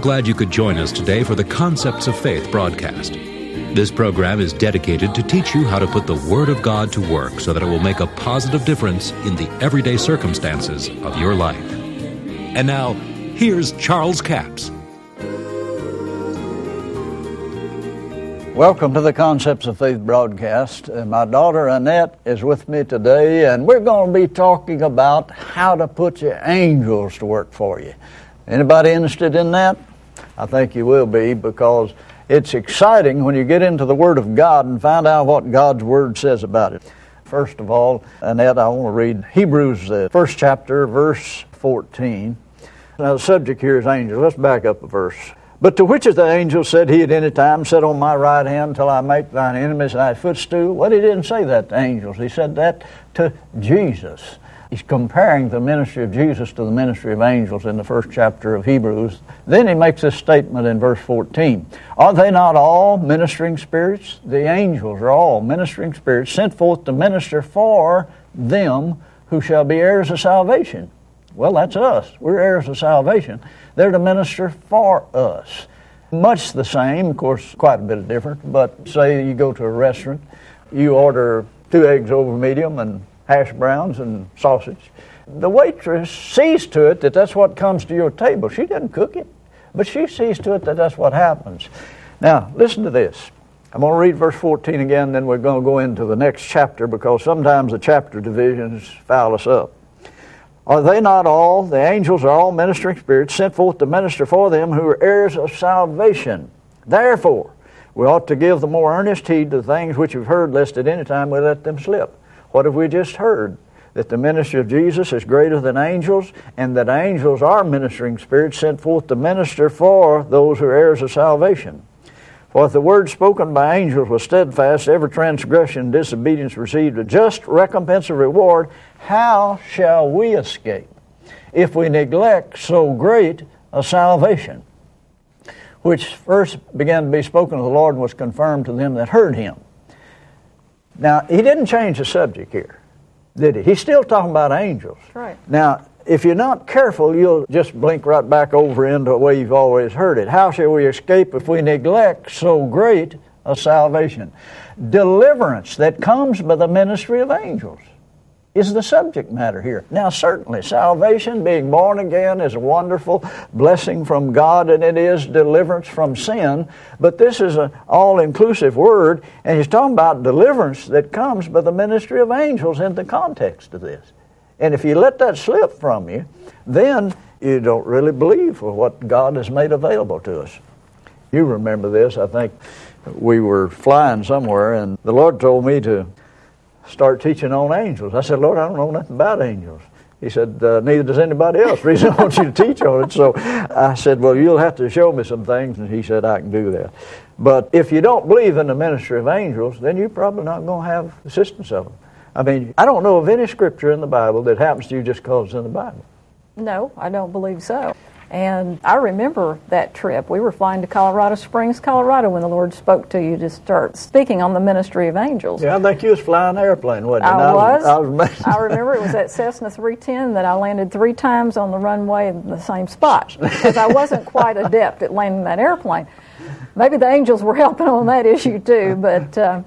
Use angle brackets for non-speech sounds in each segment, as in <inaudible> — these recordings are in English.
glad you could join us today for the Concepts of Faith broadcast. This program is dedicated to teach you how to put the Word of God to work so that it will make a positive difference in the everyday circumstances of your life. And now, here's Charles Capps. Welcome to the Concepts of Faith broadcast. Uh, my daughter Annette is with me today, and we're going to be talking about how to put your angels to work for you. Anybody interested in that? I think you will be because it's exciting when you get into the Word of God and find out what God's Word says about it. First of all, Annette, I want to read Hebrews, the first chapter, verse 14. Now, the subject here is angels. Let's back up a verse. But to which of the angels said he at any time, Sit on my right hand till I make thine enemies thy footstool? Well, he didn't say that to angels. He said that to Jesus. He's comparing the ministry of Jesus to the ministry of angels in the first chapter of Hebrews. Then he makes this statement in verse 14 Are they not all ministering spirits? The angels are all ministering spirits sent forth to minister for them who shall be heirs of salvation. Well, that's us. We're heirs of salvation. They're to minister for us. Much the same, of course, quite a bit different, but say you go to a restaurant, you order two eggs over medium and hash browns and sausage. The waitress sees to it that that's what comes to your table. She didn't cook it, but she sees to it that that's what happens. Now, listen to this. I'm going to read verse 14 again, then we're going to go into the next chapter because sometimes the chapter divisions foul us up. Are they not all, the angels are all ministering spirits sent forth to minister for them who are heirs of salvation? Therefore, we ought to give the more earnest heed to the things which we've heard, lest at any time we let them slip. What have we just heard? That the ministry of Jesus is greater than angels, and that angels are ministering spirits sent forth to minister for those who are heirs of salvation. For if the word spoken by angels was steadfast, every transgression and disobedience received a just recompense of reward, how shall we escape if we neglect so great a salvation? Which first began to be spoken of the Lord and was confirmed to them that heard him. Now, he didn't change the subject here, did he? He's still talking about angels. Right. Now, if you're not careful, you'll just blink right back over into the way you've always heard it. How shall we escape if we neglect so great a salvation? Deliverance that comes by the ministry of angels is the subject matter here. Now, certainly, salvation, being born again, is a wonderful blessing from God, and it is deliverance from sin. But this is an all inclusive word, and he's talking about deliverance that comes by the ministry of angels in the context of this. And if you let that slip from you, then you don't really believe what God has made available to us. You remember this, I think we were flying somewhere, and the Lord told me to start teaching on angels. I said, Lord, I don't know nothing about angels. He said, uh, neither does anybody else. reason I want you to teach on it. So I said, well, you'll have to show me some things. And he said, I can do that. But if you don't believe in the ministry of angels, then you're probably not going to have assistance of them. I mean, I don't know of any scripture in the Bible that happens to you just because it's in the Bible. No, I don't believe so. And I remember that trip. We were flying to Colorado Springs, Colorado, when the Lord spoke to you to start speaking on the ministry of angels. Yeah, I think you was flying an airplane, wasn't you? I was. I, was, <laughs> I remember it was at Cessna 310 that I landed three times on the runway in the same spot because I wasn't quite adept at landing that airplane. Maybe the angels were <laughs> helping on that issue too, but uh,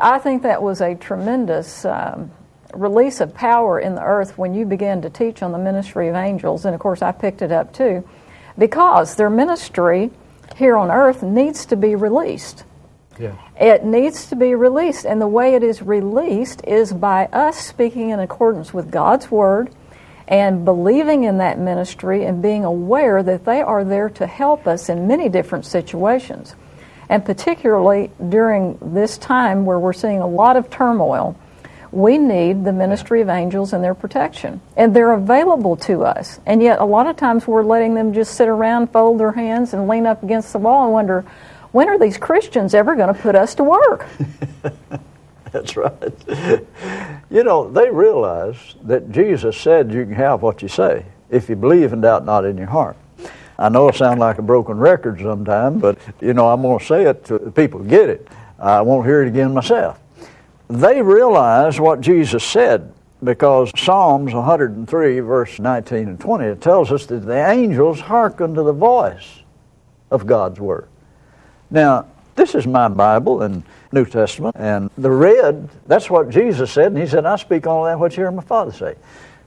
I think that was a tremendous um, release of power in the earth when you began to teach on the ministry of angels. And of course, I picked it up too, because their ministry here on earth needs to be released. Yeah. It needs to be released. And the way it is released is by us speaking in accordance with God's Word and believing in that ministry and being aware that they are there to help us in many different situations. And particularly during this time where we're seeing a lot of turmoil, we need the ministry of angels and their protection. And they're available to us. And yet, a lot of times, we're letting them just sit around, fold their hands, and lean up against the wall and wonder, when are these Christians ever going to put us to work? <laughs> That's right. You know, they realize that Jesus said you can have what you say if you believe and doubt not in your heart. I know it sounds like a broken record sometimes, but you know, I'm going to say it to the people get it. I won't hear it again myself. They realize what Jesus said because Psalms 103, verse 19 and 20, it tells us that the angels hearken to the voice of God's Word. Now, this is my Bible and New Testament, and the red, that's what Jesus said, and he said, I speak only that what you hear my Father say.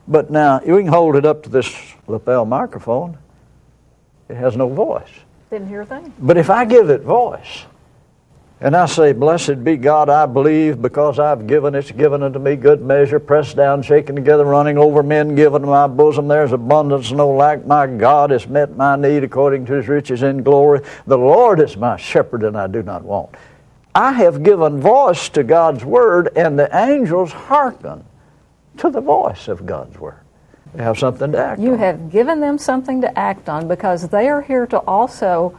But now, you can hold it up to this lapel microphone. It has no voice. Didn't hear a thing. But if I give it voice, and I say, Blessed be God, I believe, because I've given, it's given unto me good measure, pressed down, shaken together, running over men, given to my bosom. There's abundance, no lack. My God has met my need according to his riches in glory. The Lord is my shepherd, and I do not want. I have given voice to God's word, and the angels hearken to the voice of God's word. They have something to act You on. have given them something to act on because they are here to also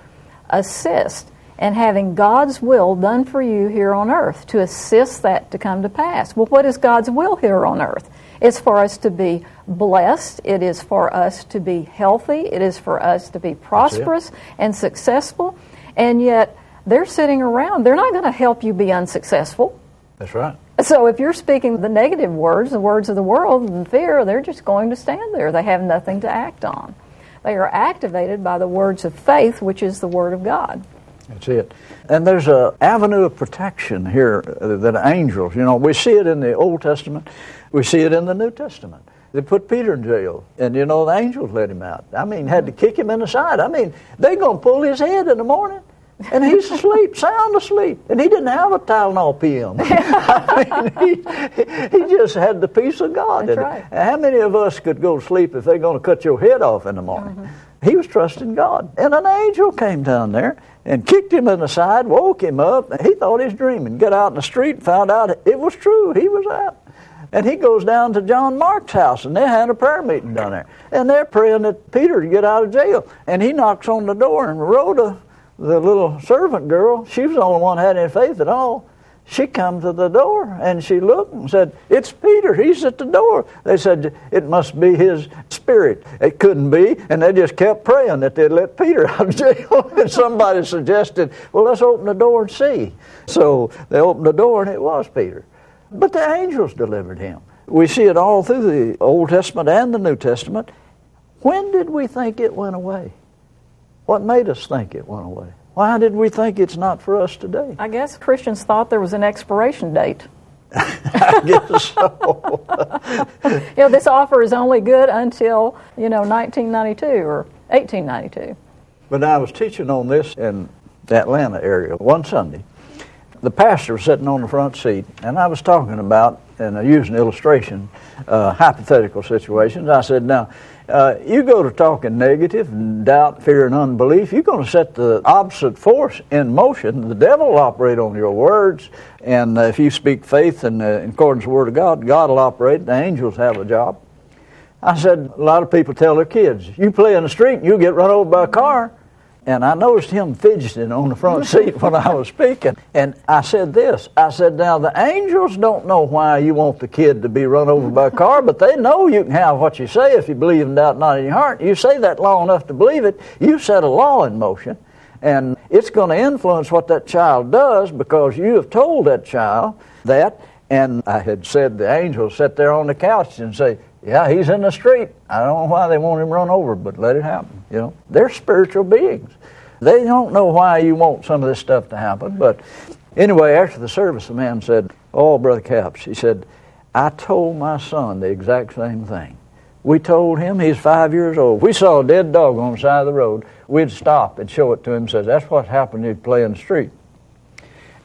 assist in having God's will done for you here on earth, to assist that to come to pass. Well, what is God's will here on earth? It's for us to be blessed. It is for us to be healthy. It is for us to be prosperous and successful. And yet, they're sitting around. They're not going to help you be unsuccessful. That's right. So if you're speaking the negative words, the words of the world and fear, they're just going to stand there. They have nothing to act on. They are activated by the words of faith, which is the Word of God. That's it. And there's a avenue of protection here that angels, you know, we see it in the Old Testament, we see it in the New Testament. They put Peter in jail, and you know the angels let him out. I mean, had to kick him in the side. I mean, they're going to pull his head in the morning, and he's asleep, <laughs> sound asleep, and he didn't have a Tylenol PM. <laughs> I mean, he, he just had the peace of God. That's right. How many of us could go to sleep if they're going to cut your head off in the morning? Mm-hmm. He was trusting God. And an angel came down there and kicked him in the side, woke him up. and He thought he was dreaming. Got out in the street found out it was true. He was out. And he goes down to John Mark's house, and they had a prayer meeting down there. And they're praying that Peter to get out of jail. And he knocks on the door, and Rhoda, the little servant girl, she was the only one had any faith at all. She come to the door and she looked and said, It's Peter, he's at the door. They said, It must be his spirit. It couldn't be. And they just kept praying that they'd let Peter <laughs> out of jail. and somebody suggested, Well, let's open the door and see. So they opened the door and it was Peter. But the angels delivered him. We see it all through the Old Testament and the New Testament. When did we think it went away? What made us think it went away? Why did we think it's not for us today? I guess Christians thought there was an expiration date. <laughs> I guess so. <laughs> You know, this offer is only good until, you know, 1992 or 1892. But I was teaching on this in the Atlanta area one Sunday. The pastor was sitting on the front seat, and I was talking about, and I used an illustration, uh, hypothetical situations. I said, now, uh, you go to talking negative and doubt, fear, and unbelief, you're going to set the opposite force in motion. The devil will operate on your words, and uh, if you speak faith and uh, in accordance with the Word of God, God will operate. The angels have a job. I said, a lot of people tell their kids, you play in the street and you'll get run over by a car. And I noticed him fidgeting on the front seat <laughs> when I was speaking. And I said this I said, Now, the angels don't know why you want the kid to be run over by a car, but they know you can have what you say if you believe in doubt not in your heart. You say that long enough to believe it, you set a law in motion. And it's going to influence what that child does because you have told that child that. And I had said the angels sit there on the couch and say, Yeah, he's in the street. I don't know why they want him run over, but let it happen. You know, they're spiritual beings. They don't know why you want some of this stuff to happen. But anyway, after the service, the man said, Oh, Brother Capps, he said, I told my son the exact same thing. We told him he's five years old. We saw a dead dog on the side of the road. We'd stop and show it to him. Says that's what happened. He'd play in the street.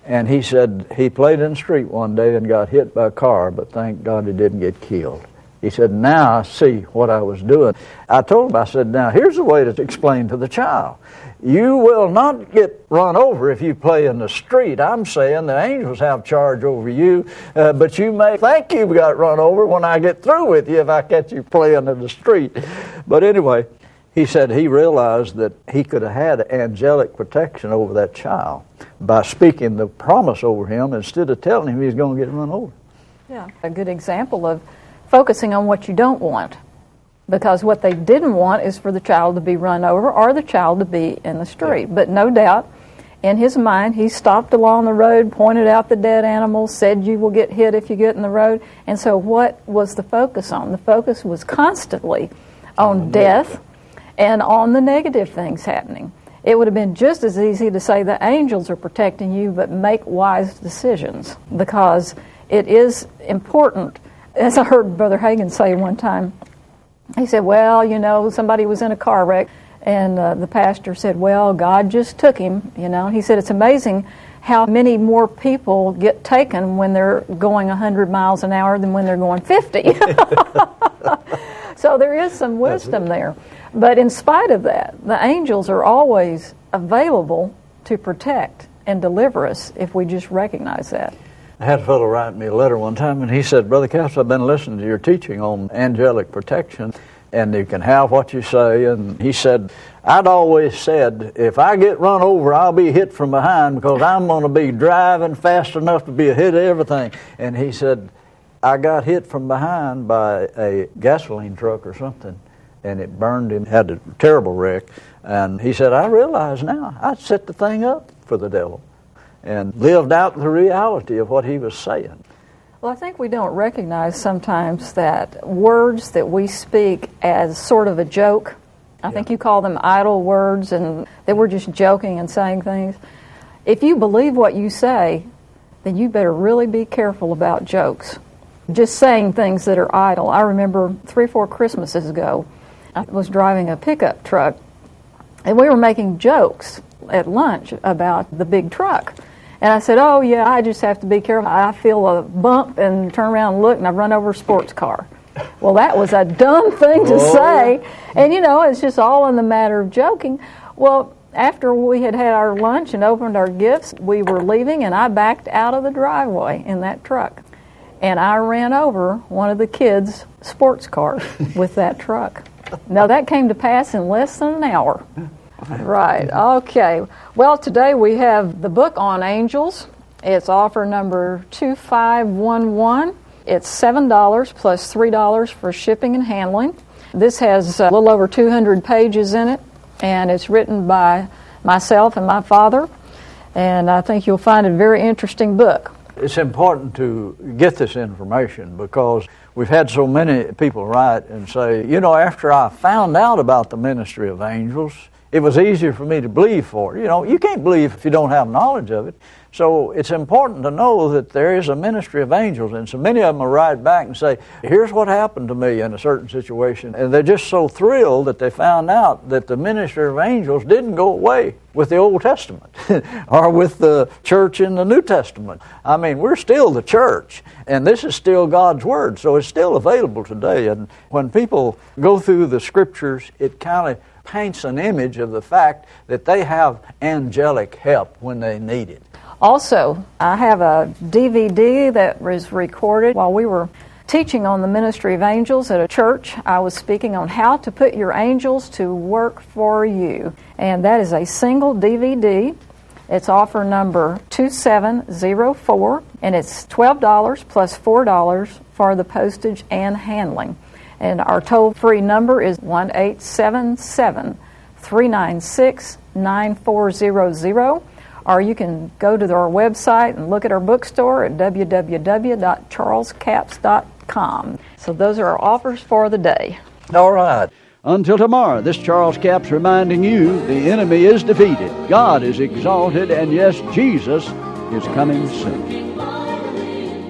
And he said he played in the street one day and got hit by a car, but thank God he didn't get killed. He said, Now I see what I was doing. I told him, I said, Now here's the way to explain to the child. You will not get run over if you play in the street. I'm saying the angels have charge over you, uh, but you may think you got run over when I get through with you if I catch you playing in the street. But anyway, he said he realized that he could have had angelic protection over that child by speaking the promise over him instead of telling him he's going to get run over. Yeah. A good example of focusing on what you don't want. Because what they didn't want is for the child to be run over or the child to be in the street. But no doubt, in his mind, he stopped along the road, pointed out the dead animals, said you will get hit if you get in the road. And so, what was the focus on? The focus was constantly on death and on the negative things happening. It would have been just as easy to say the angels are protecting you, but make wise decisions because it is important. As I heard Brother Hagin say one time, he said, Well, you know, somebody was in a car wreck, and uh, the pastor said, Well, God just took him, you know. He said, It's amazing how many more people get taken when they're going 100 miles an hour than when they're going 50. <laughs> so there is some wisdom there. But in spite of that, the angels are always available to protect and deliver us if we just recognize that. I had a fellow write me a letter one time, and he said, Brother Capps, I've been listening to your teaching on angelic protection, and you can have what you say. And he said, I'd always said, if I get run over, I'll be hit from behind because I'm going to be driving fast enough to be ahead of everything. And he said, I got hit from behind by a gasoline truck or something, and it burned him, had a terrible wreck. And he said, I realize now, I'd set the thing up for the devil and lived out the reality of what he was saying. Well, I think we don't recognize sometimes that words that we speak as sort of a joke, I yeah. think you call them idle words and that we're just joking and saying things. If you believe what you say, then you better really be careful about jokes. Just saying things that are idle. I remember three or four Christmases ago, I was driving a pickup truck and we were making jokes at lunch about the big truck. And I said, Oh, yeah, I just have to be careful. I feel a bump and turn around and look, and I've run over a sports car. Well, that was a dumb thing to oh. say. And, you know, it's just all in the matter of joking. Well, after we had had our lunch and opened our gifts, we were leaving, and I backed out of the driveway in that truck. And I ran over one of the kids' sports cars with that truck. Now, that came to pass in less than an hour. Right, okay. Well, today we have the book on angels. It's offer number 2511. It's $7 plus $3 for shipping and handling. This has a little over 200 pages in it, and it's written by myself and my father. And I think you'll find it a very interesting book. It's important to get this information because we've had so many people write and say, you know, after I found out about the ministry of angels, it was easier for me to believe for. You know, you can't believe if you don't have knowledge of it. So it's important to know that there is a ministry of angels, and so many of them will write back and say, Here's what happened to me in a certain situation. And they're just so thrilled that they found out that the ministry of angels didn't go away with the Old Testament <laughs> or with the church in the New Testament. I mean, we're still the church, and this is still God's Word, so it's still available today. And when people go through the scriptures, it kind of paints an image of the fact that they have angelic help when they need it. Also, I have a DVD that was recorded while we were teaching on the ministry of angels at a church. I was speaking on how to put your angels to work for you. And that is a single DVD. It's offer number 2704, and it's $12 plus $4 for the postage and handling. And our toll free number is 1 877 396 9400. Or you can go to our website and look at our bookstore at www.charlescapps.com. So those are our offers for the day. All right. Until tomorrow, this Charles Capps reminding you the enemy is defeated, God is exalted, and yes, Jesus is coming soon.